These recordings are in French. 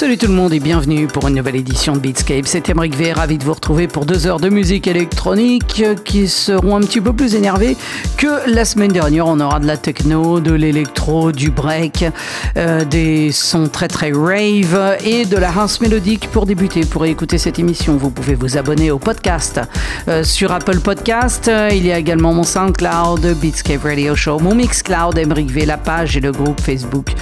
Salut tout le monde et bienvenue pour une nouvelle édition de Beatscape. C'est Emric V, ravi de vous retrouver pour deux heures de musique électronique qui seront un petit peu plus énervées que la semaine dernière. On aura de la techno, de l'électro, du break, euh, des sons très très rave et de la house mélodique pour débuter. Pour écouter cette émission, vous pouvez vous abonner au podcast euh, sur Apple Podcast. Il y a également mon SoundCloud, Beatscape Radio Show, mon Mixcloud, Emric V, la page et le groupe Facebook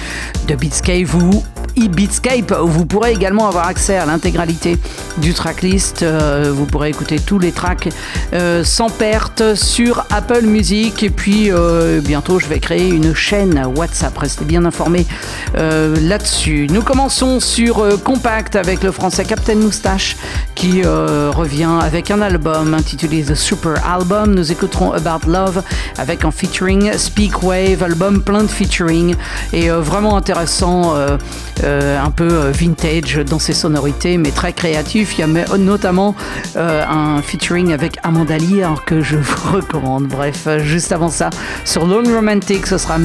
de Beatscape. Vous e-Beatscape. Vous pourrez également avoir accès à l'intégralité du tracklist. Euh, vous pourrez écouter tous les tracks euh, sans perte sur Apple Music. Et puis euh, bientôt, je vais créer une chaîne WhatsApp. Restez bien informés là-dessus. Nous commençons sur Compact avec le français Captain Moustache qui revient avec un album intitulé The Super Album. Nous écouterons About Love avec un featuring Speak Wave, album plein de featuring et vraiment intéressant. Un peu vintage dans ses sonorités, mais très créatif. Il y a notamment euh, un featuring avec Amanda Lear que je vous recommande. Bref, juste avant ça, sur Lone Romantic, ce sera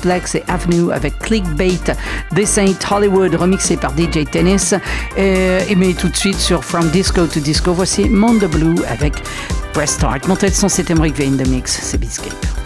Plex et Avenue avec Clickbait des Hollywood, remixé par DJ Tennis. Et, mais tout de suite sur From Disco to Disco, voici Mondo Blue avec Press Start. Mon tête son, c'est Emmerich the Mix, c'est Biscape.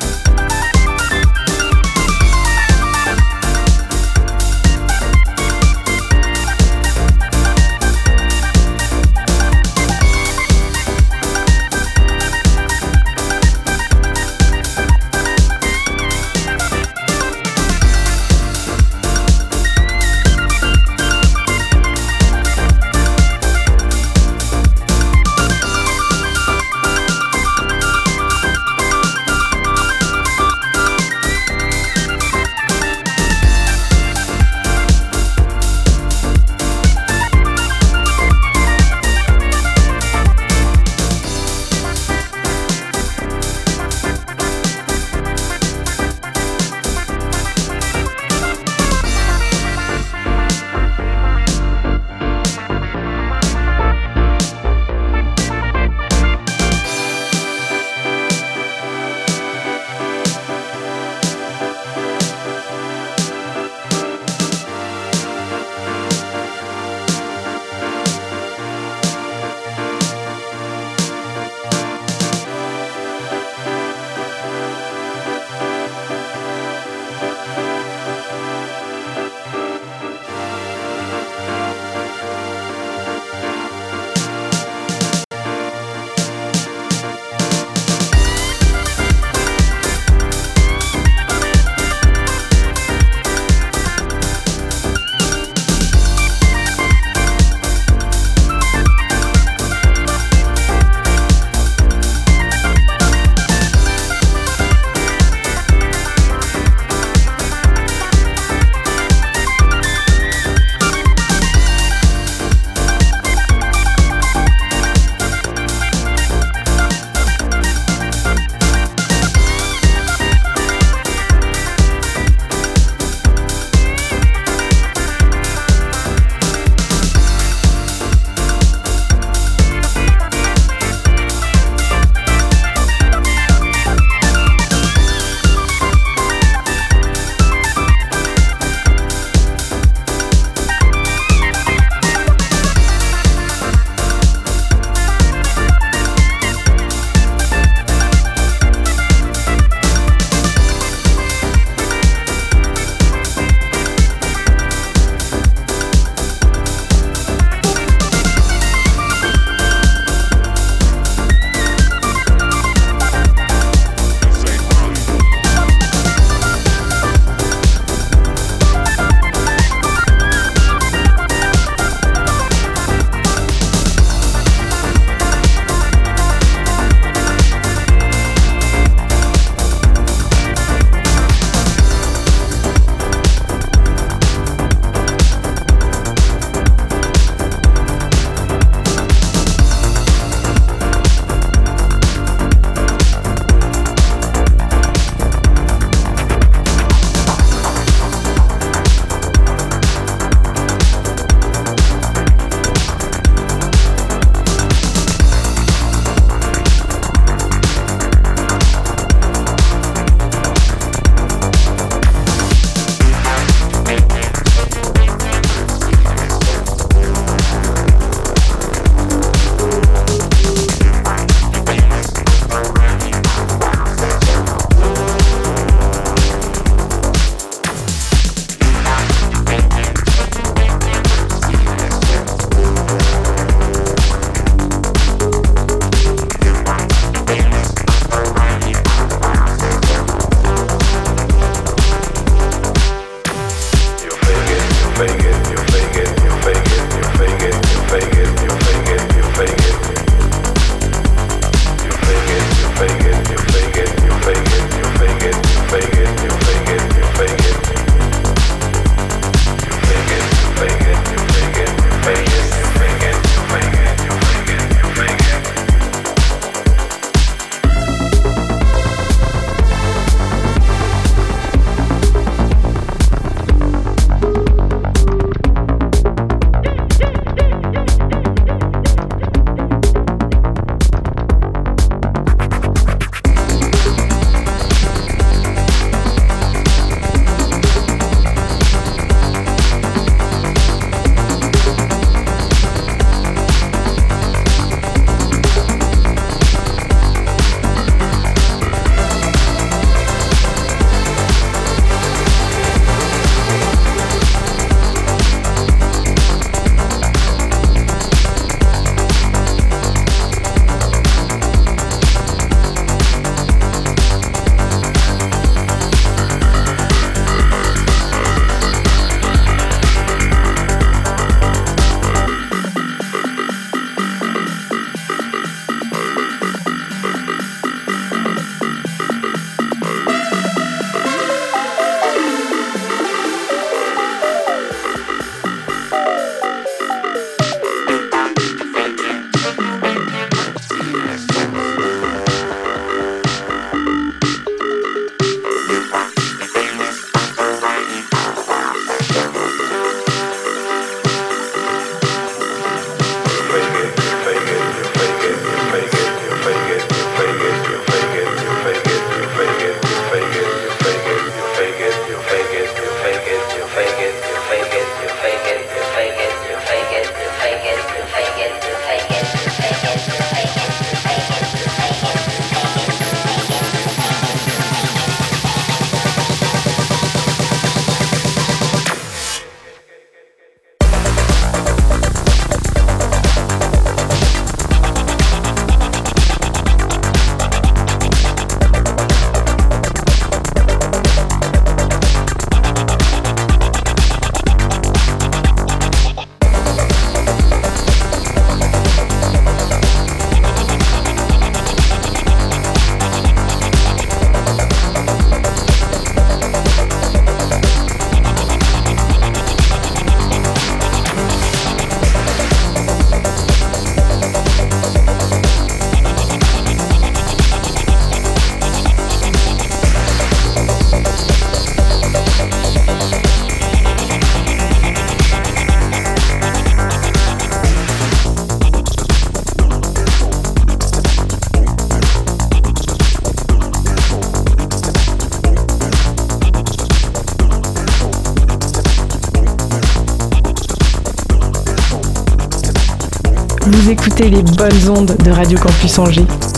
Les bonnes ondes de Radio Campus Angers.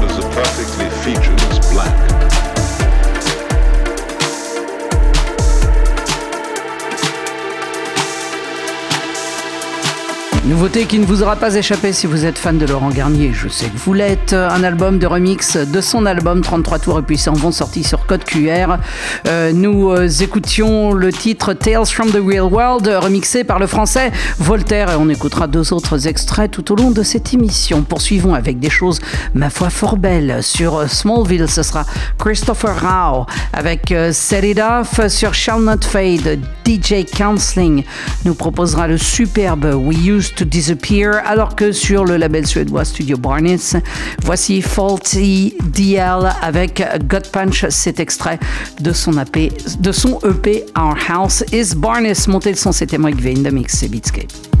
World is a perfectly featureless blank. Nouveauté qui ne vous aura pas échappé si vous êtes fan de Laurent Garnier, je sais que vous l'êtes. Un album de remix de son album 33 tours et puissants vont sorti sur Code QR. Euh, nous euh, écoutions le titre Tales from the Real World remixé par le français Voltaire et on écoutera deux autres extraits tout au long de cette émission. Poursuivons avec des choses ma foi fort belles. Sur Smallville, ce sera Christopher Rao avec euh, Set It Off sur Shall Not Fade. DJ Counseling nous proposera le superbe We Used to Disappear, alors que sur le label suédois Studio Barnes, voici Faulty DL avec God Punch, cet extrait de son, EP, de son EP Our House is Barnes. Montez le son, c'était Mike Vane de Mix et Beatscape.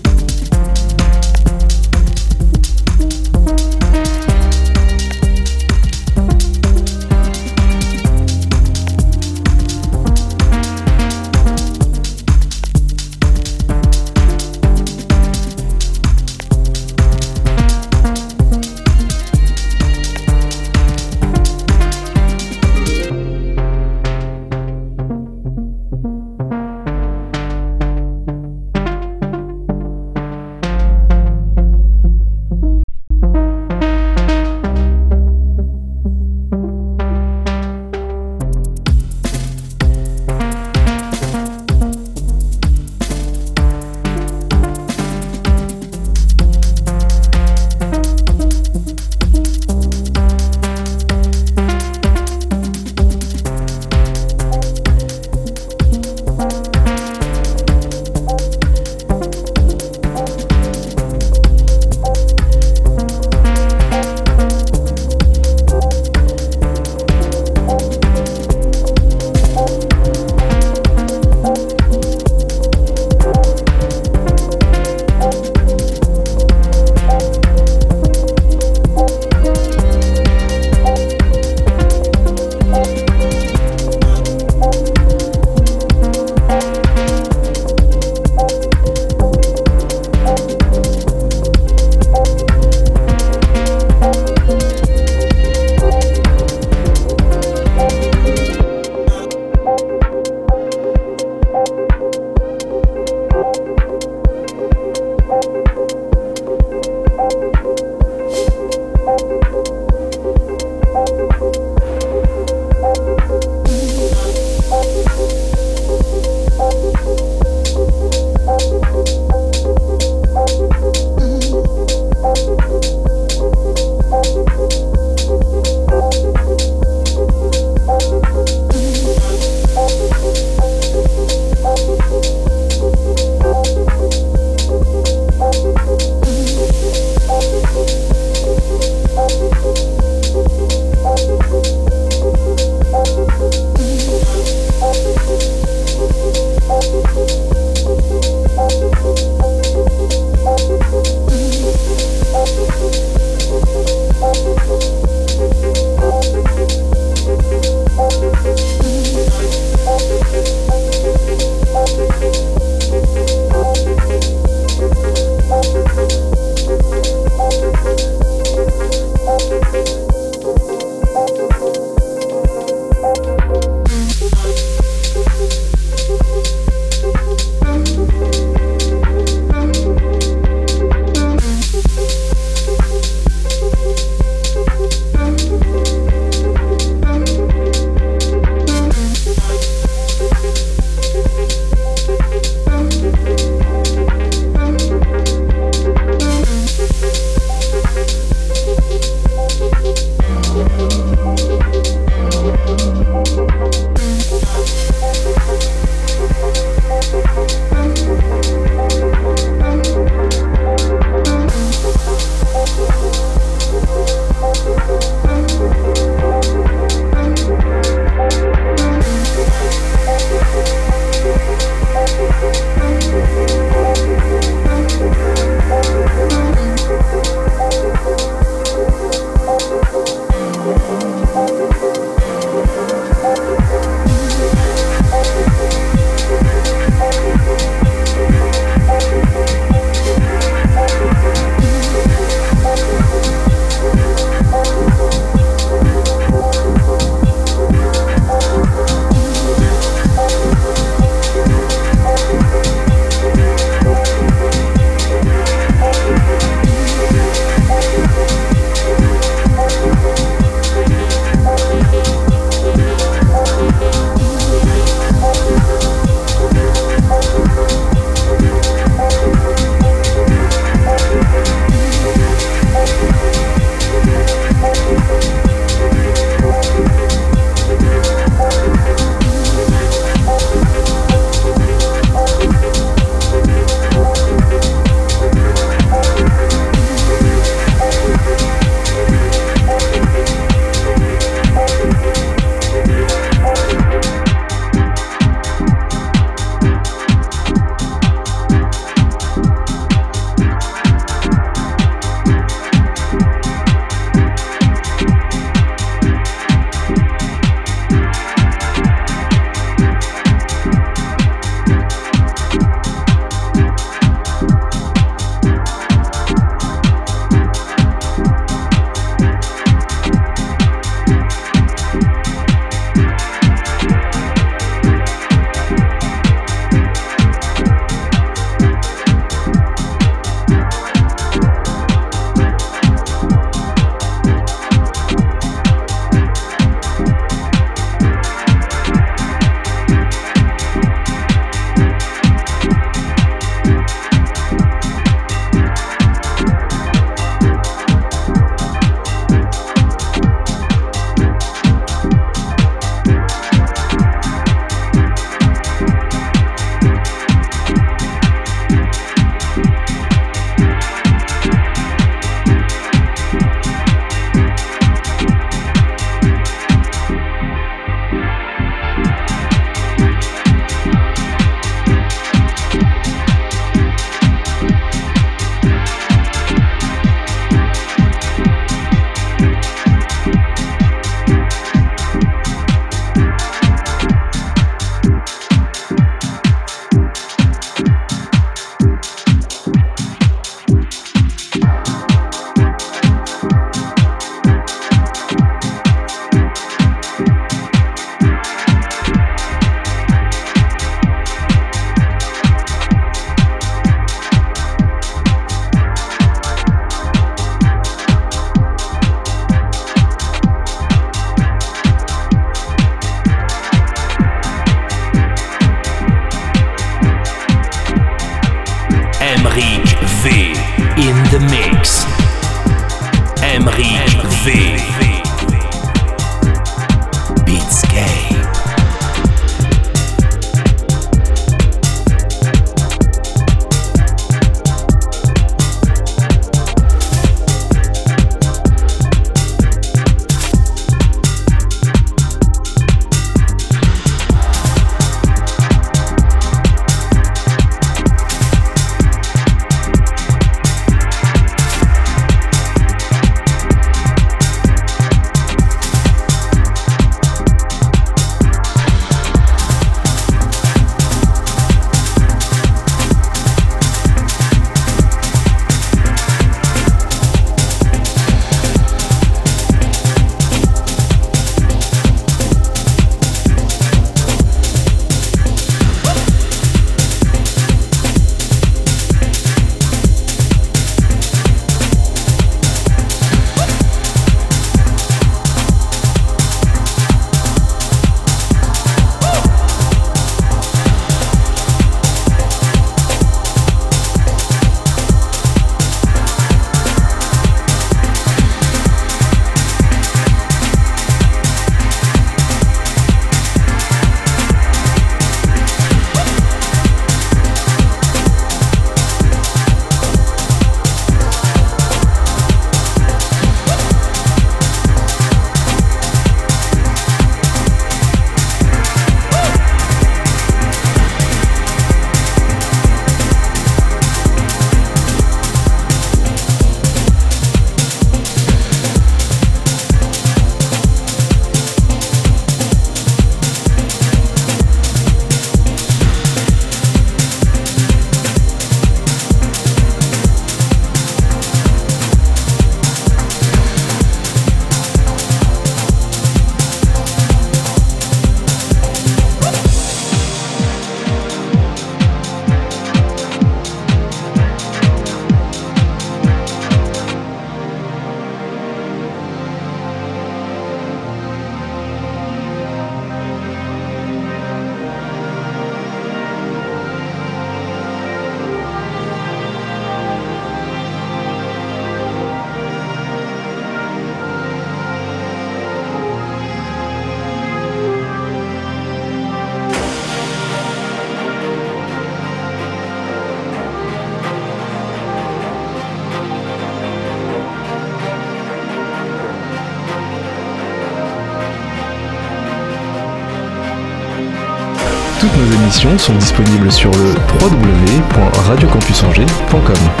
Sont disponibles sur le www.radiocampusangers.com.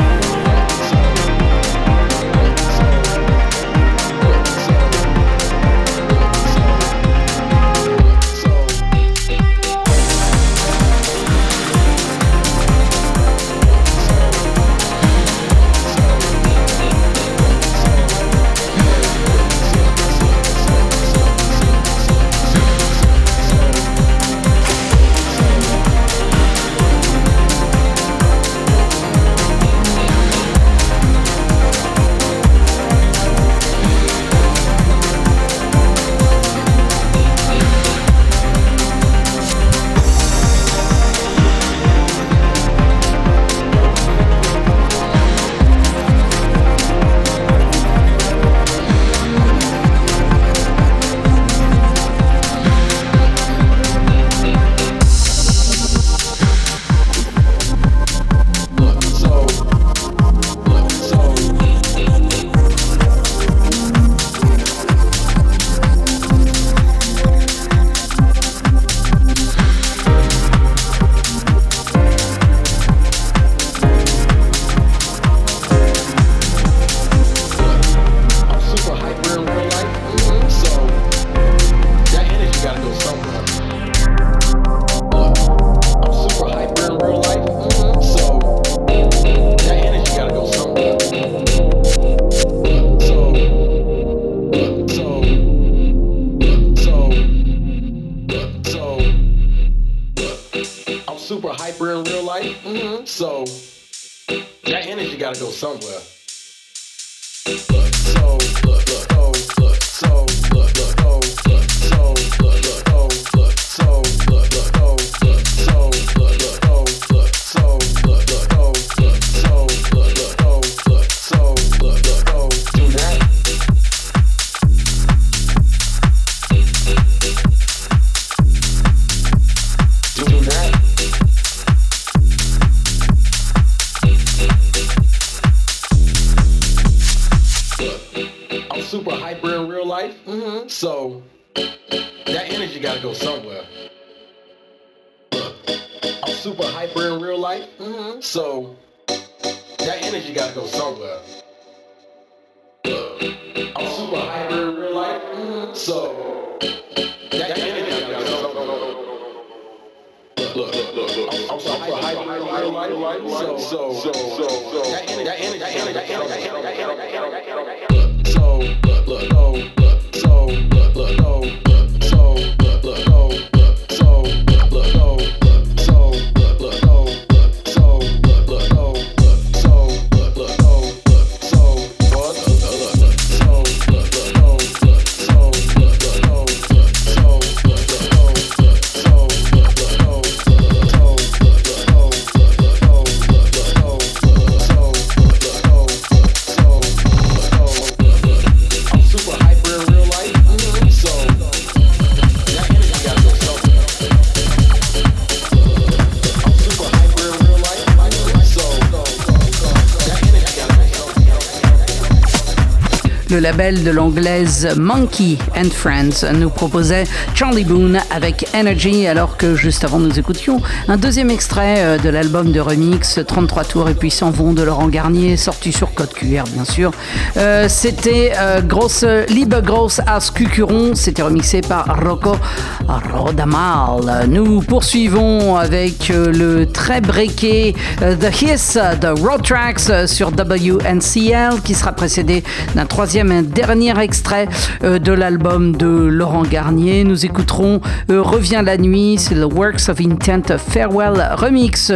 label de l'anglaise Monkey and Friends nous proposait Charlie Boone avec Energy, alors que juste avant nous écoutions un deuxième extrait euh, de l'album de remix 33 tours et puis s'en vont de Laurent Garnier, sorti sur Code QR bien sûr. Euh, c'était euh, grosse Liebe Grosse as Cucuron, c'était remixé par Rocco Rodamal. Nous poursuivons avec euh, le très breaké euh, The Hiss de Road Tracks euh, sur WNCL qui sera précédé d'un troisième et dernier extrait de l'album de Laurent Garnier. Nous écouterons Revient la nuit, c'est le Works of Intent Farewell Remix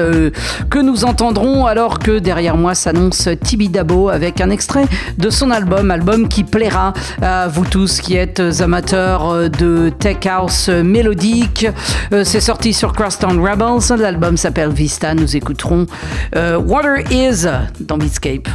que nous entendrons alors que derrière moi s'annonce Tibidabo avec un extrait de son album, album qui plaira à vous tous qui êtes amateurs de tech house mélodique. Euh, C'est sorti sur Crosstown Rebels, l'album s'appelle Vista, nous écouterons euh, Water Is dans Beatscape.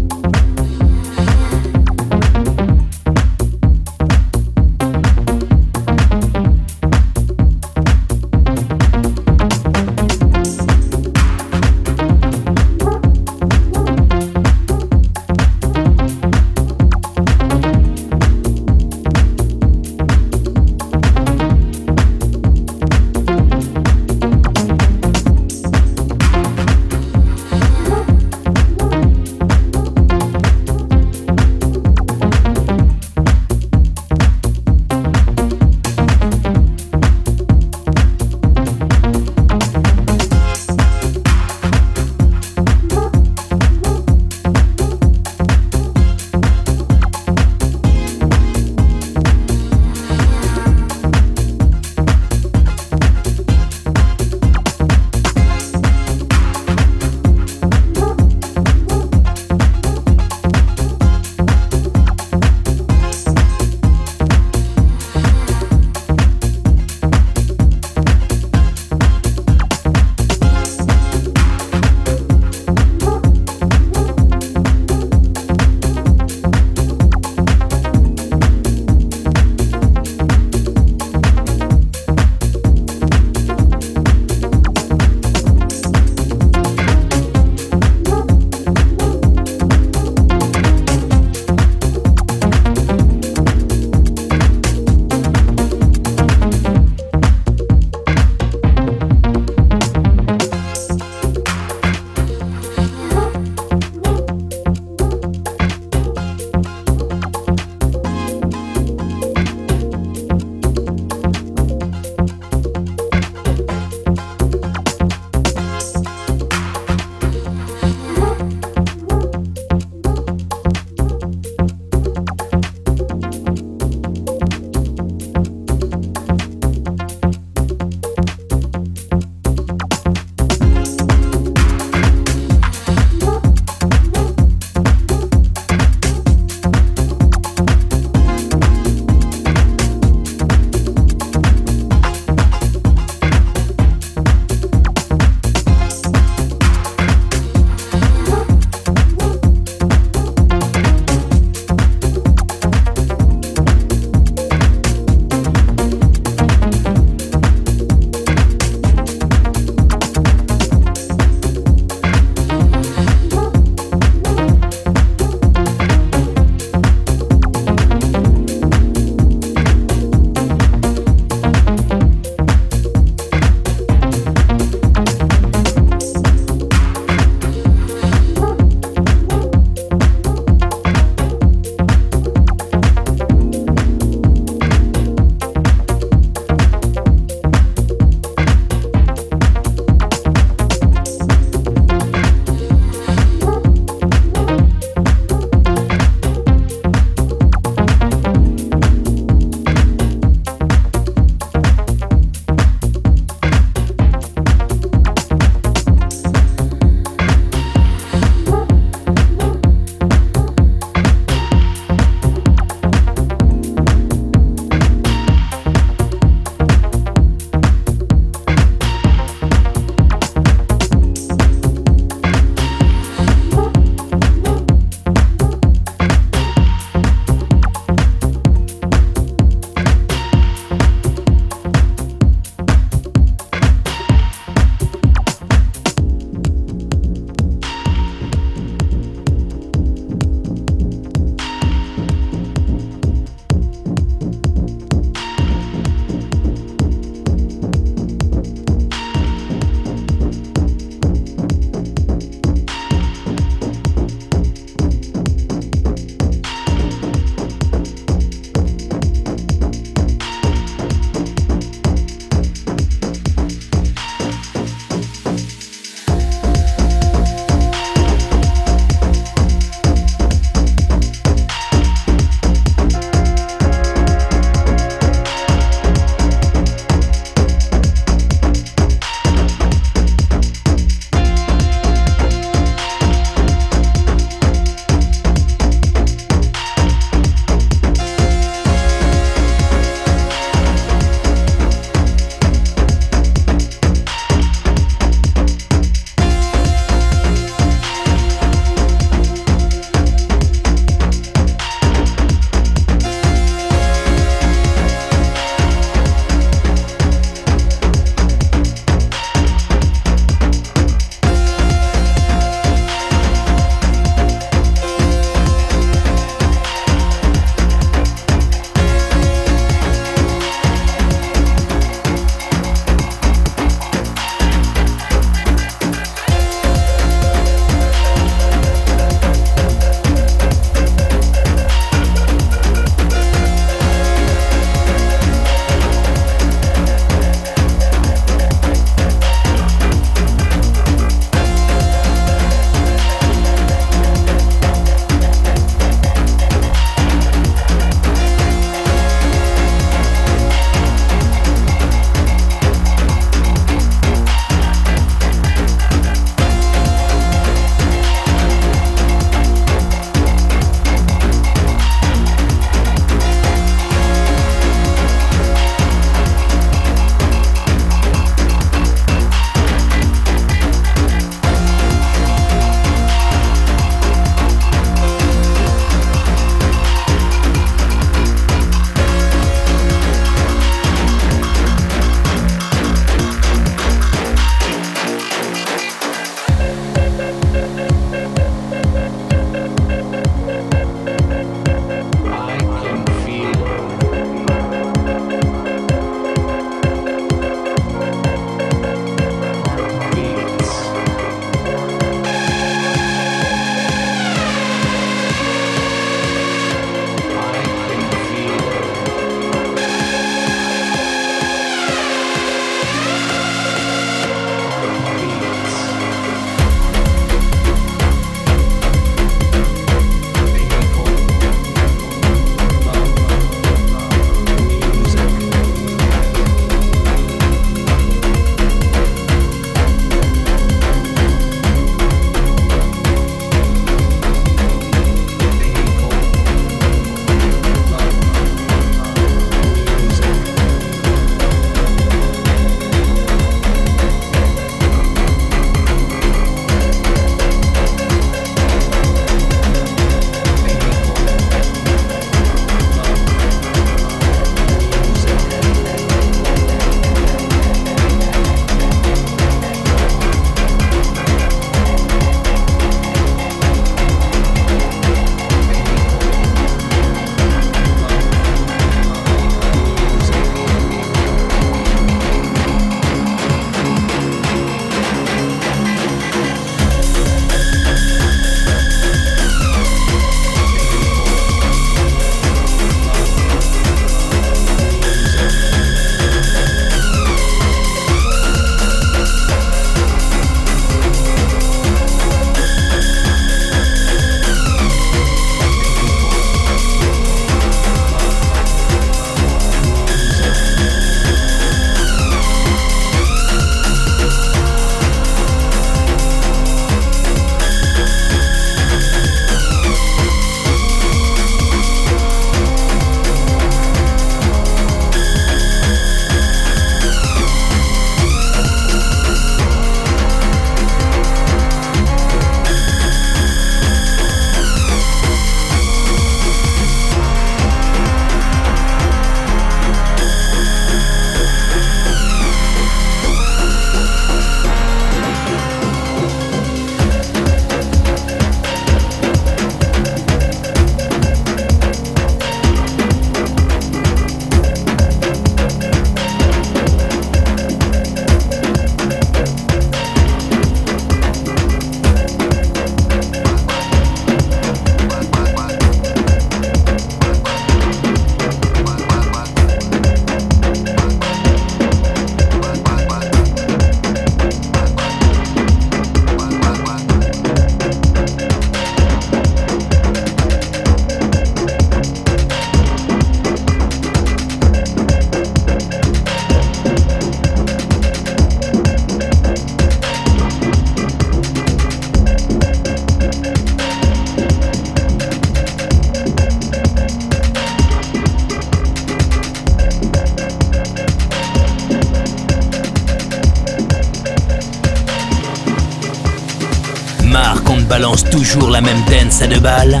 Même dance à deux balles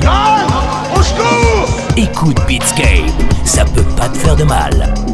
Écoute Beatscape, ça peut pas te faire de mal.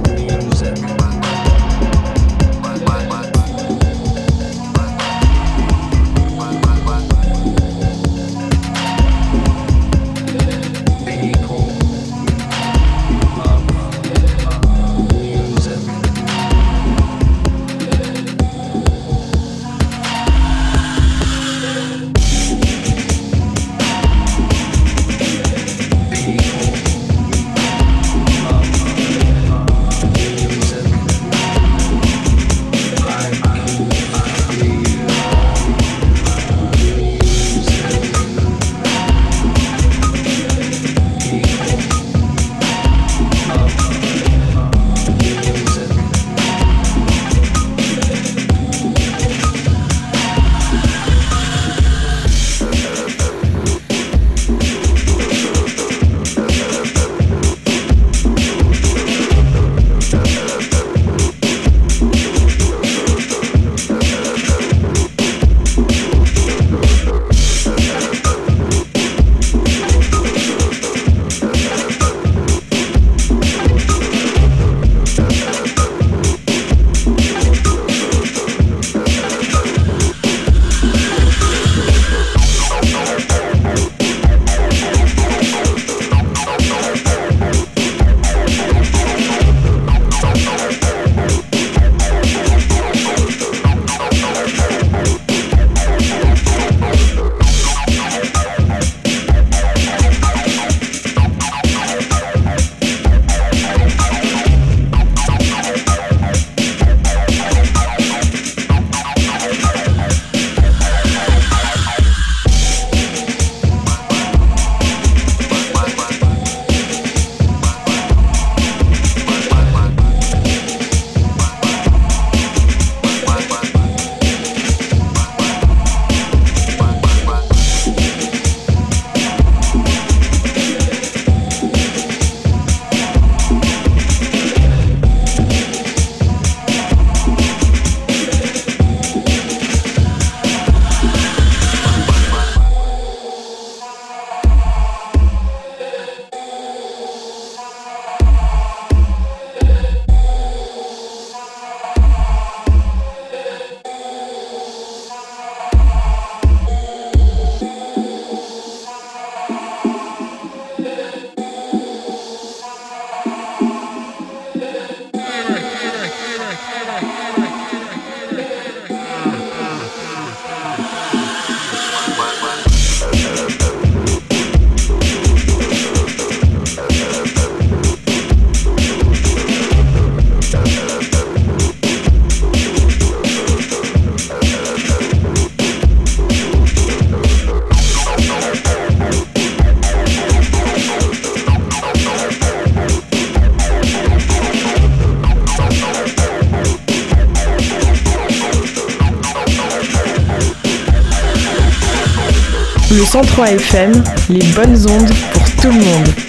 103 FM, les bonnes ondes pour tout le monde.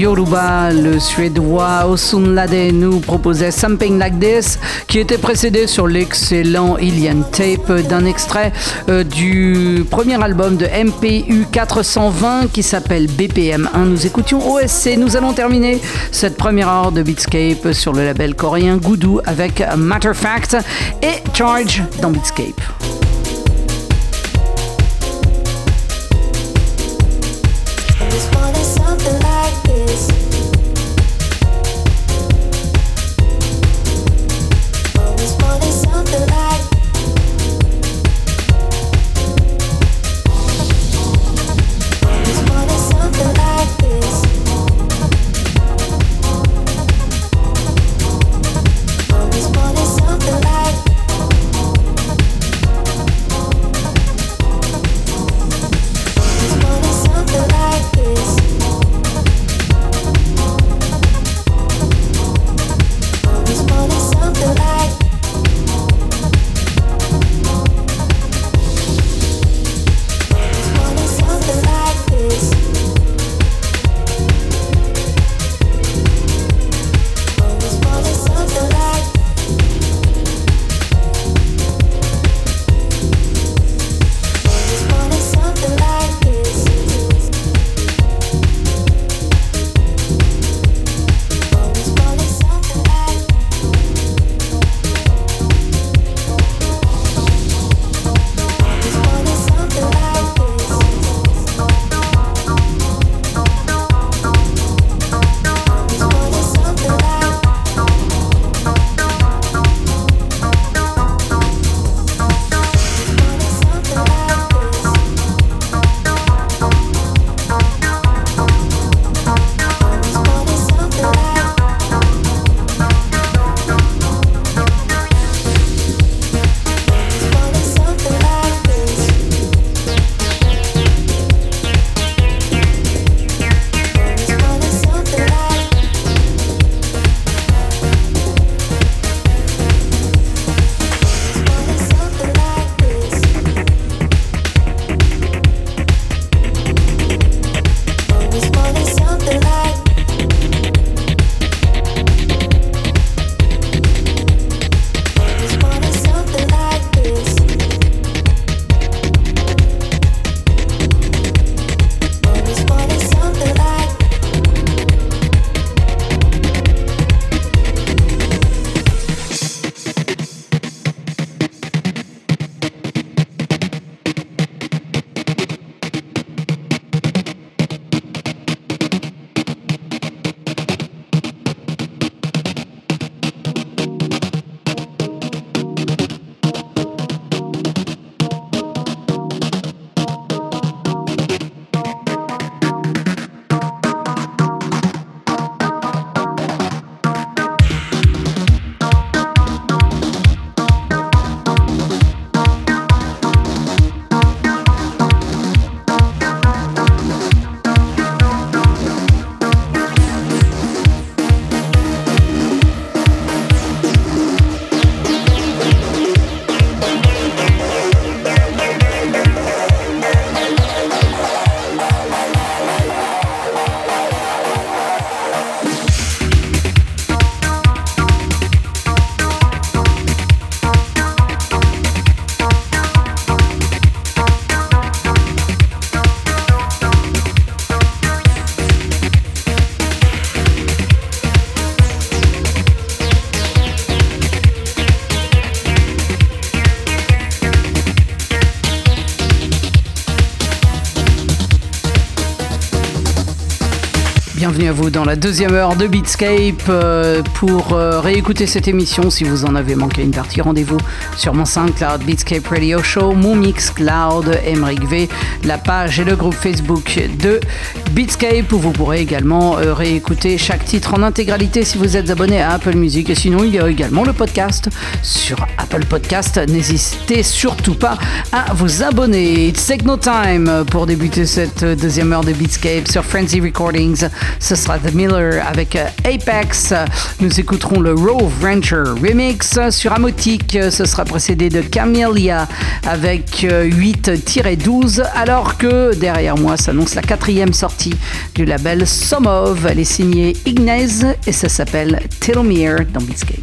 Yoruba, le suédois Osunlade nous proposait Something Like This, qui était précédé sur l'excellent Ilian Tape d'un extrait euh, du premier album de MPU 420 qui s'appelle BPM1. Nous écoutions OSC. Nous allons terminer cette première heure de Beatscape sur le label coréen Goudou avec Matter Fact et Charge dans Beatscape. Bienvenue à vous dans la deuxième heure de Beatscape. Euh, pour euh, réécouter cette émission, si vous en avez manqué une partie, rendez-vous sur mon SoundCloud Beatscape Radio Show, mon Mixcloud, Emric V, la page et le groupe Facebook de Beatscape où vous pourrez également euh, réécouter chaque titre en intégralité si vous êtes abonné à Apple Music. Et sinon, il y a également le podcast sur Apple Podcast. N'hésitez surtout pas à vous abonner. It's Take No Time pour débuter cette deuxième heure de Beatscape sur Frenzy Recordings. Ce sera The Miller avec euh, Apex. Nous écouterons le Rove Rancher Remix sur Amotic. Ce sera précédé de Camellia avec 8-12. Euh, alors que derrière moi s'annonce la quatrième sortie du label Somov. Elle est signée Ignaz et ça s'appelle Telomere dans Beatscape.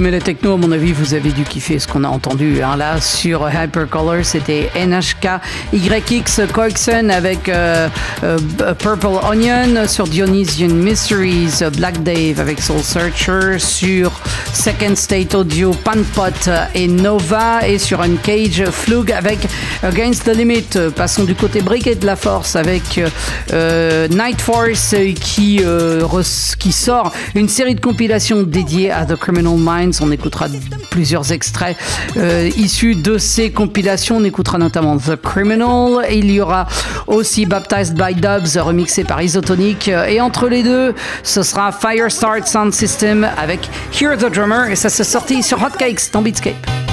Aimez la techno, à mon avis, vous avez dû kiffer ce qu'on a entendu hein, là sur Hypercolor. C'était NHK YX Coixon avec euh, euh, Purple Onion. Sur Dionysian Mysteries, Black Dave avec Soul Searcher. Sur Second State Audio, Panpot et Nova. Et sur Uncage Flug avec Against the Limit. Passons du côté briquet de la force avec euh, Night Force qui, qui sort une série de compilations dédiées à The Criminal Minds. On écoutera plusieurs extraits euh, issus de ces compilations. On écoutera notamment The Criminal. Il y aura aussi Baptized by Dubs, remixé par Isotonic. Et entre les deux, ce sera Firestart Sound System avec Hear the Drummer. Et ça s'est sorti sur Hotcakes dans Beatscape.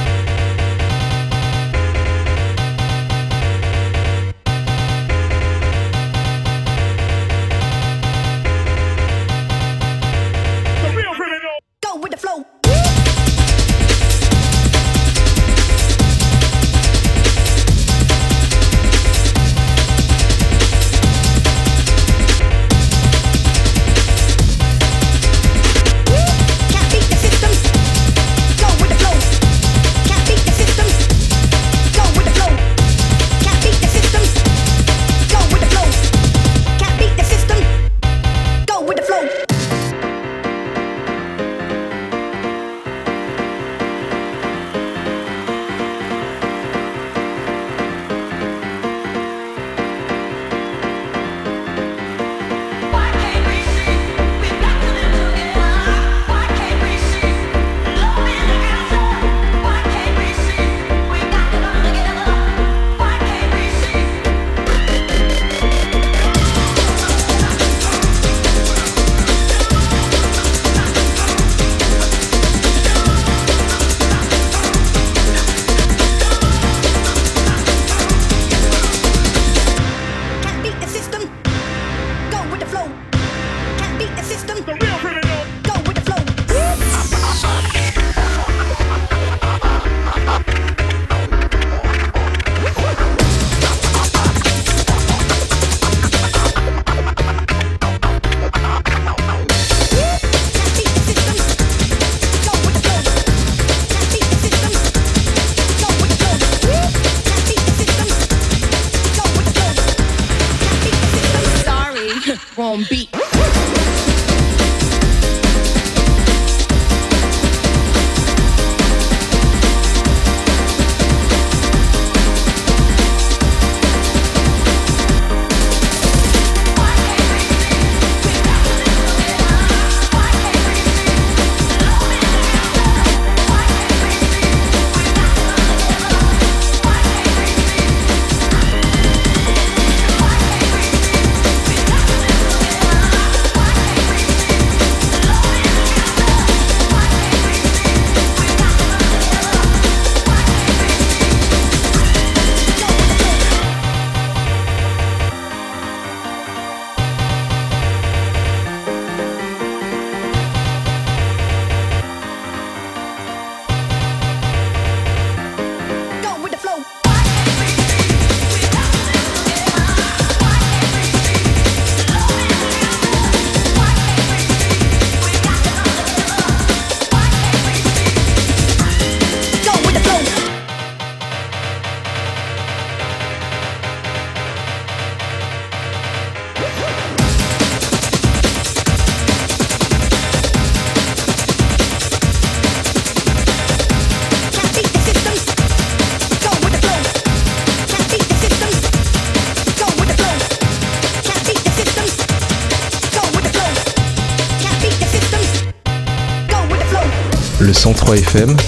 3FM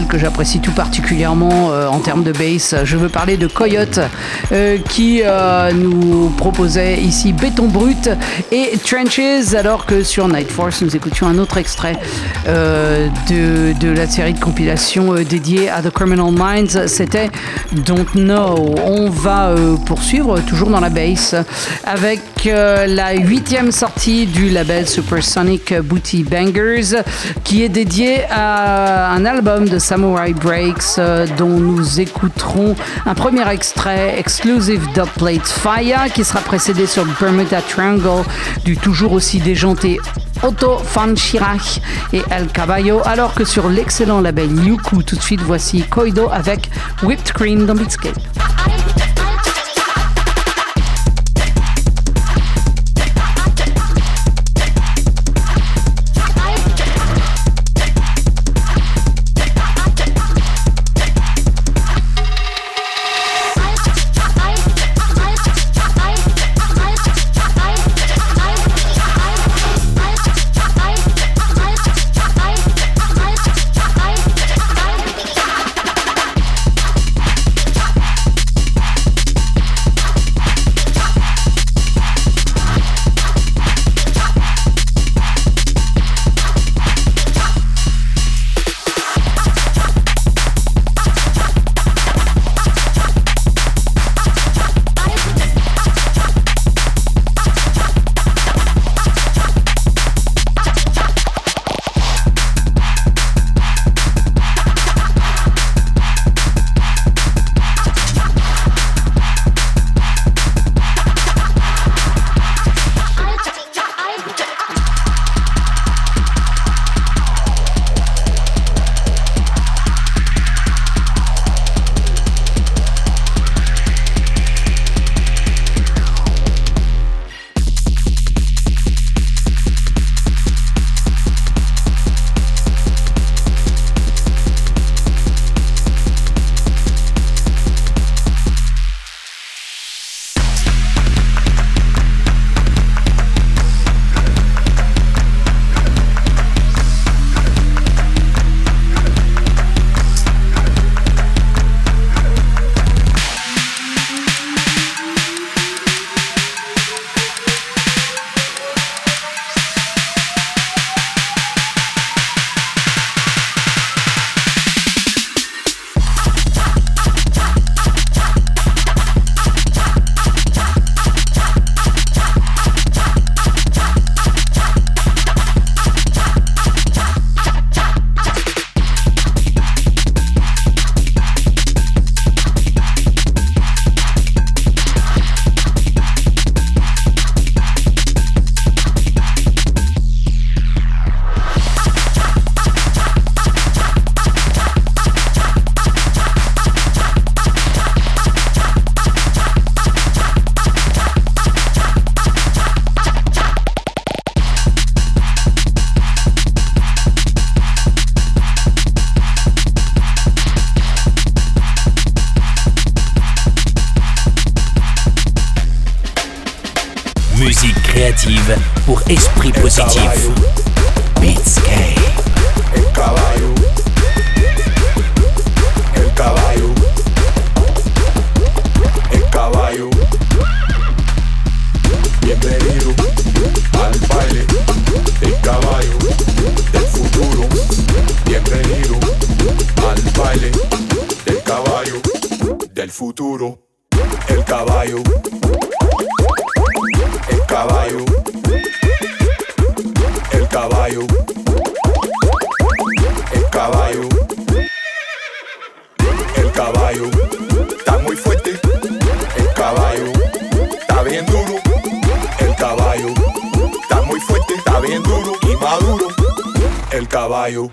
que j'apprécie tout particulièrement euh, en termes de bass. Je veux parler de Coyote euh, qui euh, nous proposait ici Béton Brut et Trenches alors que sur Night Force nous écoutions un autre extrait de, de, la série de compilations dédiée à The Criminal Minds. C'était Don't Know. On va poursuivre toujours dans la bass avec la huitième sortie du label Supersonic Booty Bangers qui est dédié à un album de Samurai Breaks euh, dont nous écouterons un premier extrait exclusive Plate Fire qui sera précédé sur Bermuda Triangle du toujours aussi déjanté Otto Van Schirach et El Caballo alors que sur l'excellent label Yuku tout de suite voici Koido avec Whipped Cream dans Beatscape. Está muy fuerte. El caballo. Está bien duro. El caballo. Está muy fuerte. Está bien duro y maduro. El caballo.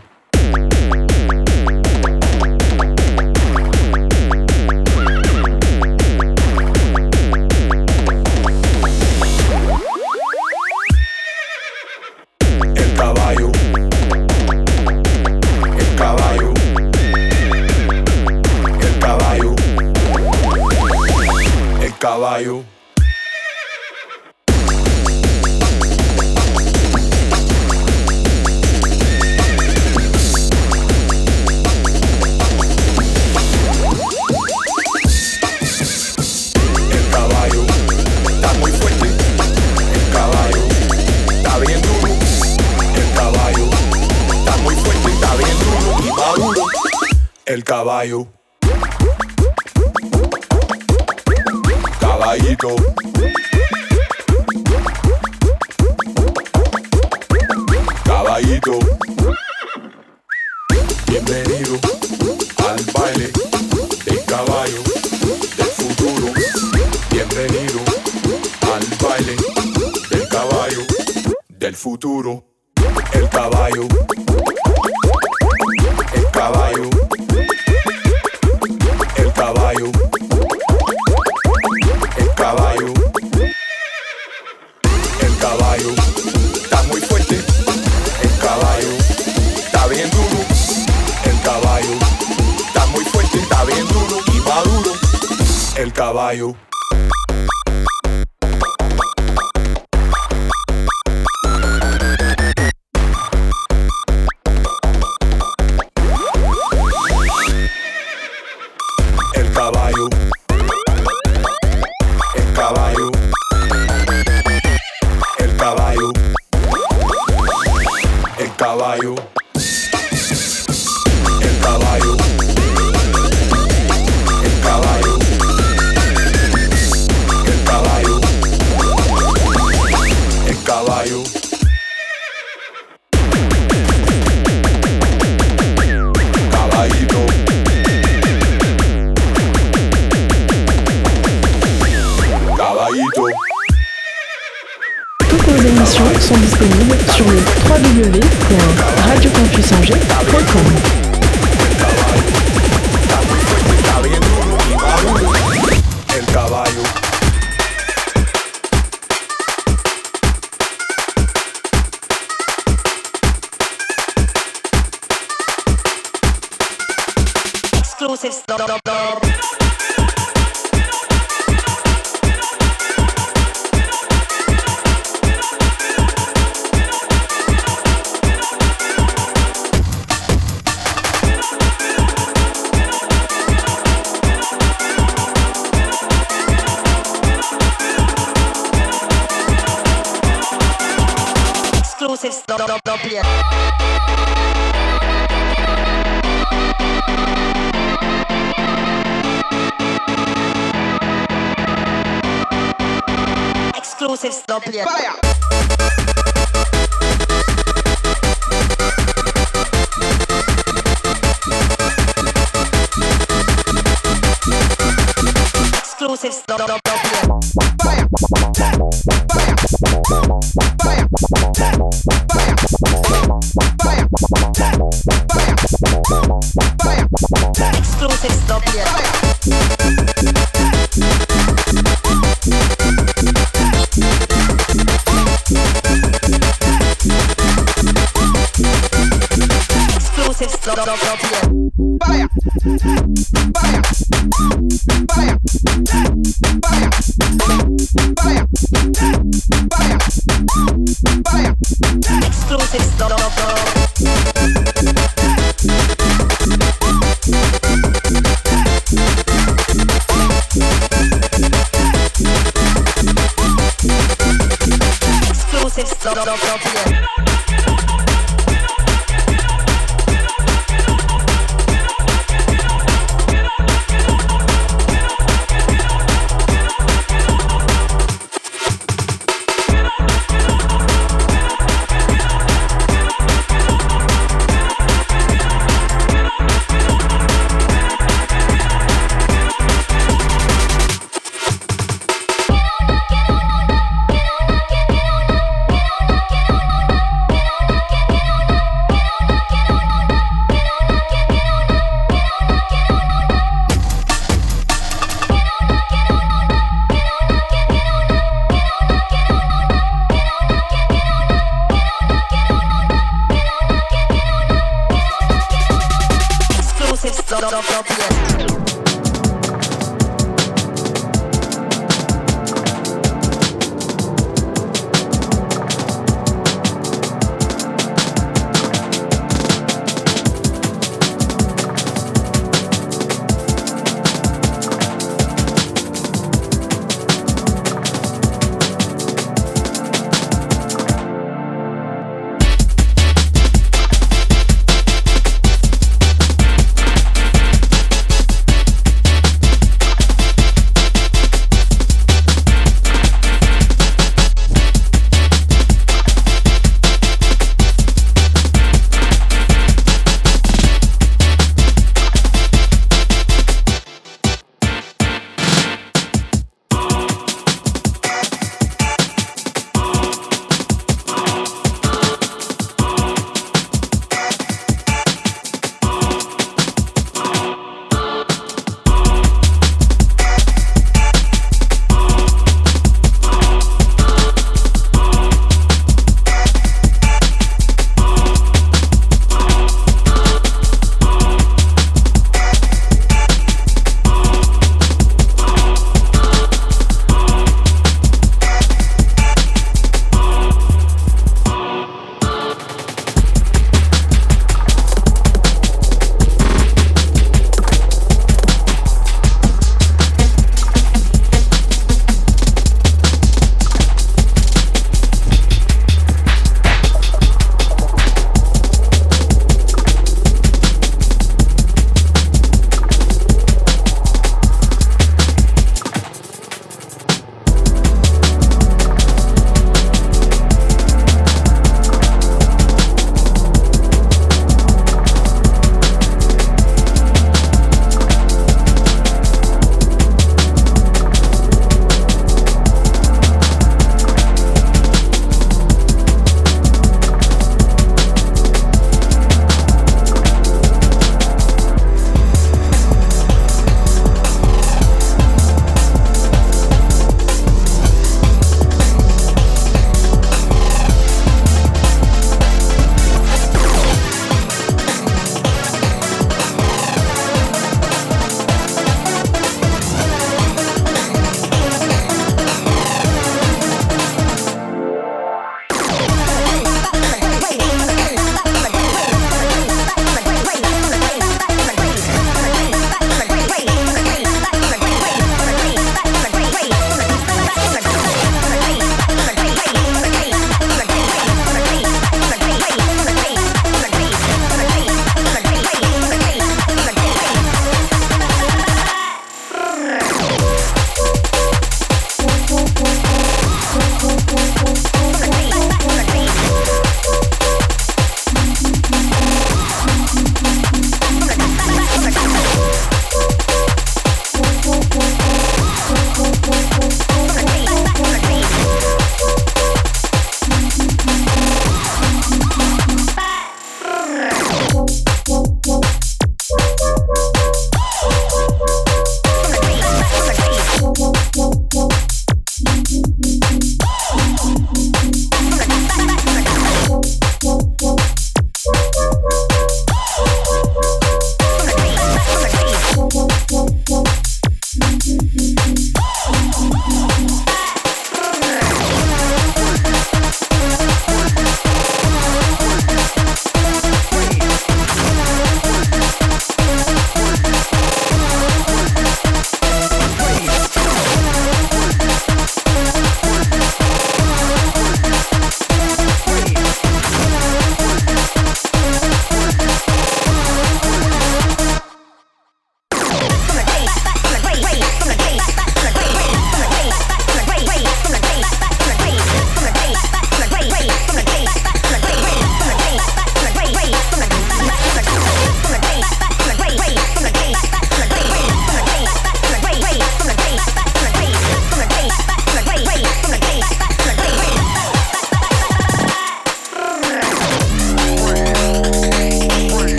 Caio Calaído. yeah. jump, jump, jump.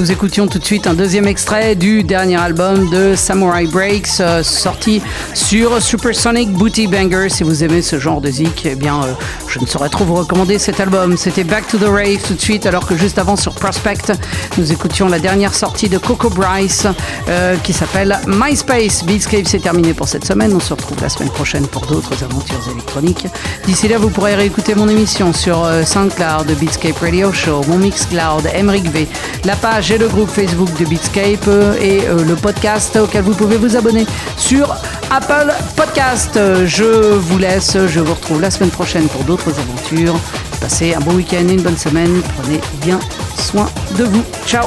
Nous écoutions tout de suite un deuxième extrait du dernier album de Samurai Breaks, euh, sorti sur Supersonic Booty Banger. Si vous aimez ce genre de zik, eh bien, euh, je ne saurais trop vous recommander cet album. C'était Back to the Rave tout de suite, alors que juste avant sur Prospect, nous écoutions la dernière sortie de Coco Bryce euh, qui s'appelle MySpace. Beatscape, c'est terminé pour cette semaine. On se retrouve la semaine prochaine pour d'autres aventures électroniques. D'ici là, vous pourrez réécouter mon émission sur euh, SoundCloud, Beatscape Radio Show, mon Mixcloud, Emric V, la page et le groupe Facebook de Beatscape euh, et le podcast auquel vous pouvez vous abonner sur Apple Podcast. Je vous laisse, je vous retrouve la semaine prochaine pour d'autres aventures. Passez un bon week-end et une bonne semaine. Prenez bien soin de vous. Ciao